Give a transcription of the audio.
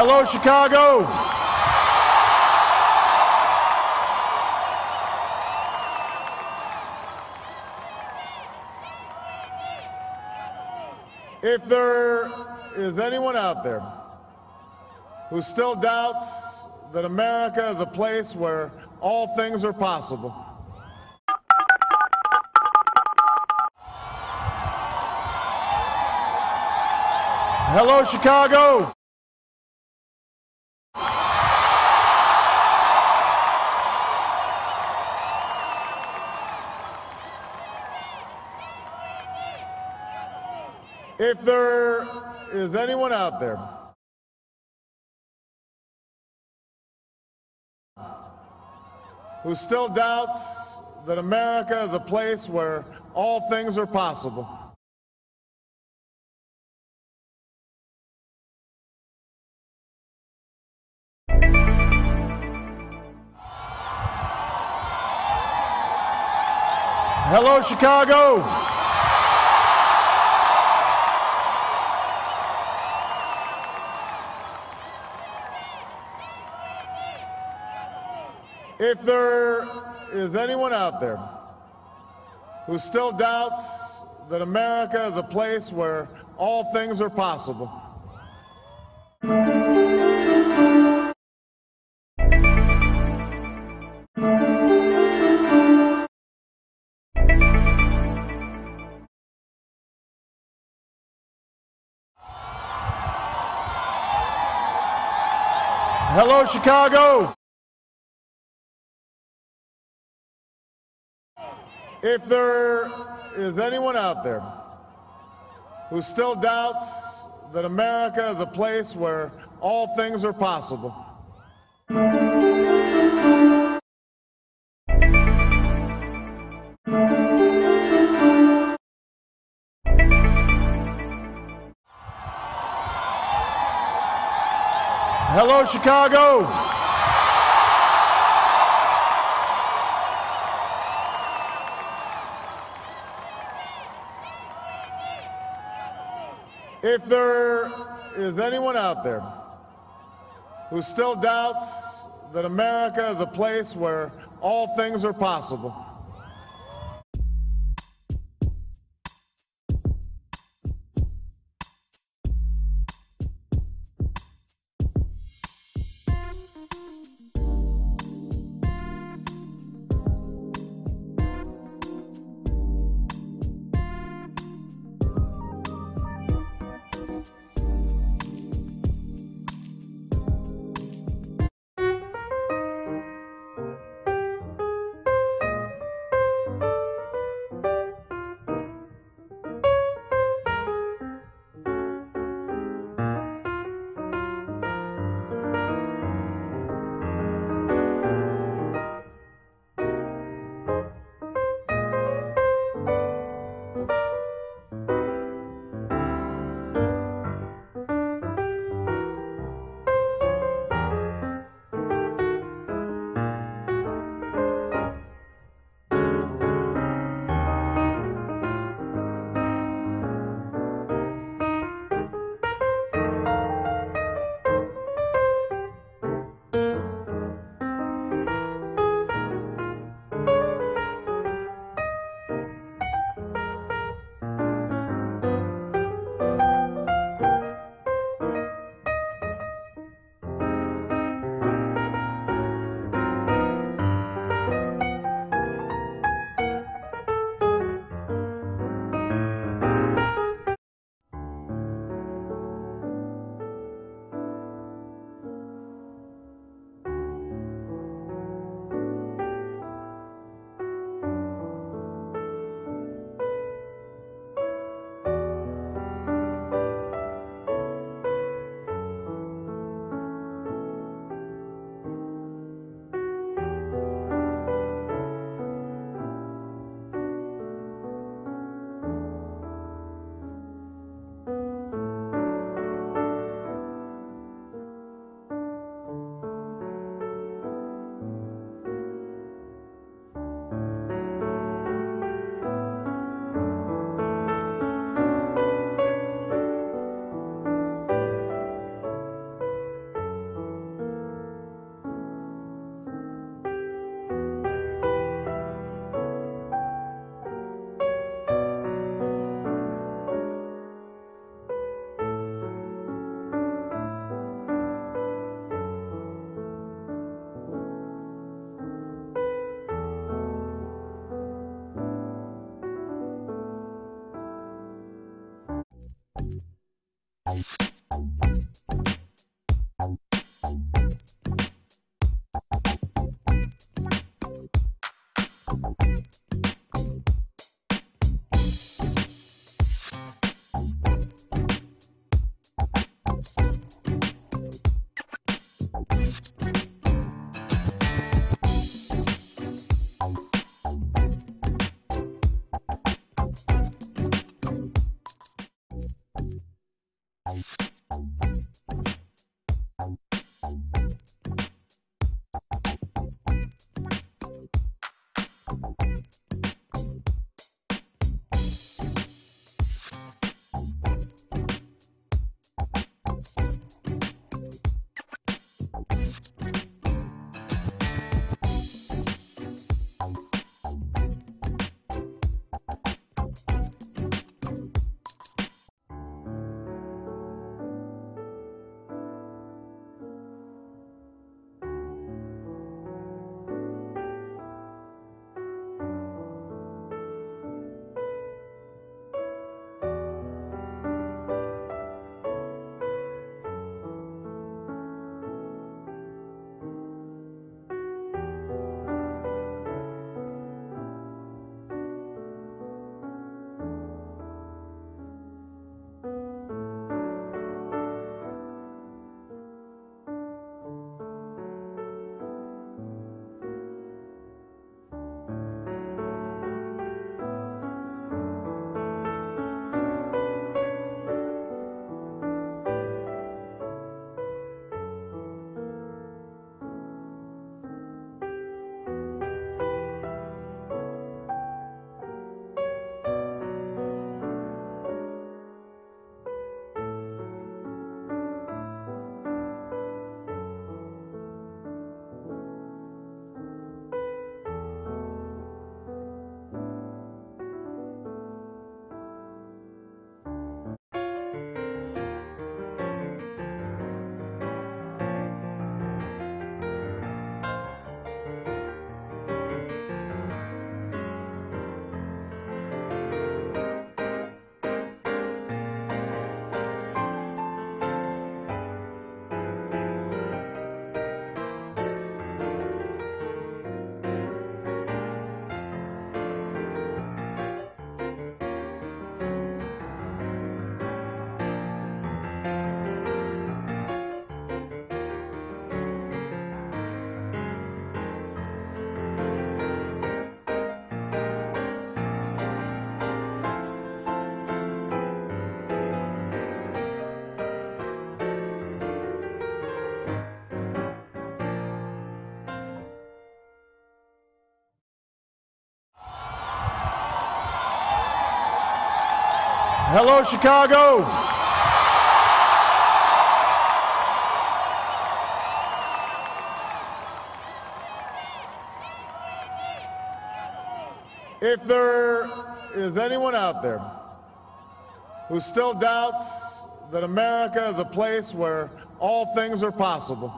Hello, Chicago. If there is anyone out there who still doubts that America is a place where all things are possible, Hello, Chicago. If there is anyone out there who still doubts that America is a place where all things are possible, Hello, Chicago. If there is anyone out there who still doubts that America is a place where all things are possible, Hello, Chicago. If there is anyone out there who still doubts that America is a place where all things are possible, Hello, Chicago. If there is anyone out there who still doubts that America is a place where all things are possible, Bye. Hello, Chicago. If there is anyone out there who still doubts that America is a place where all things are possible,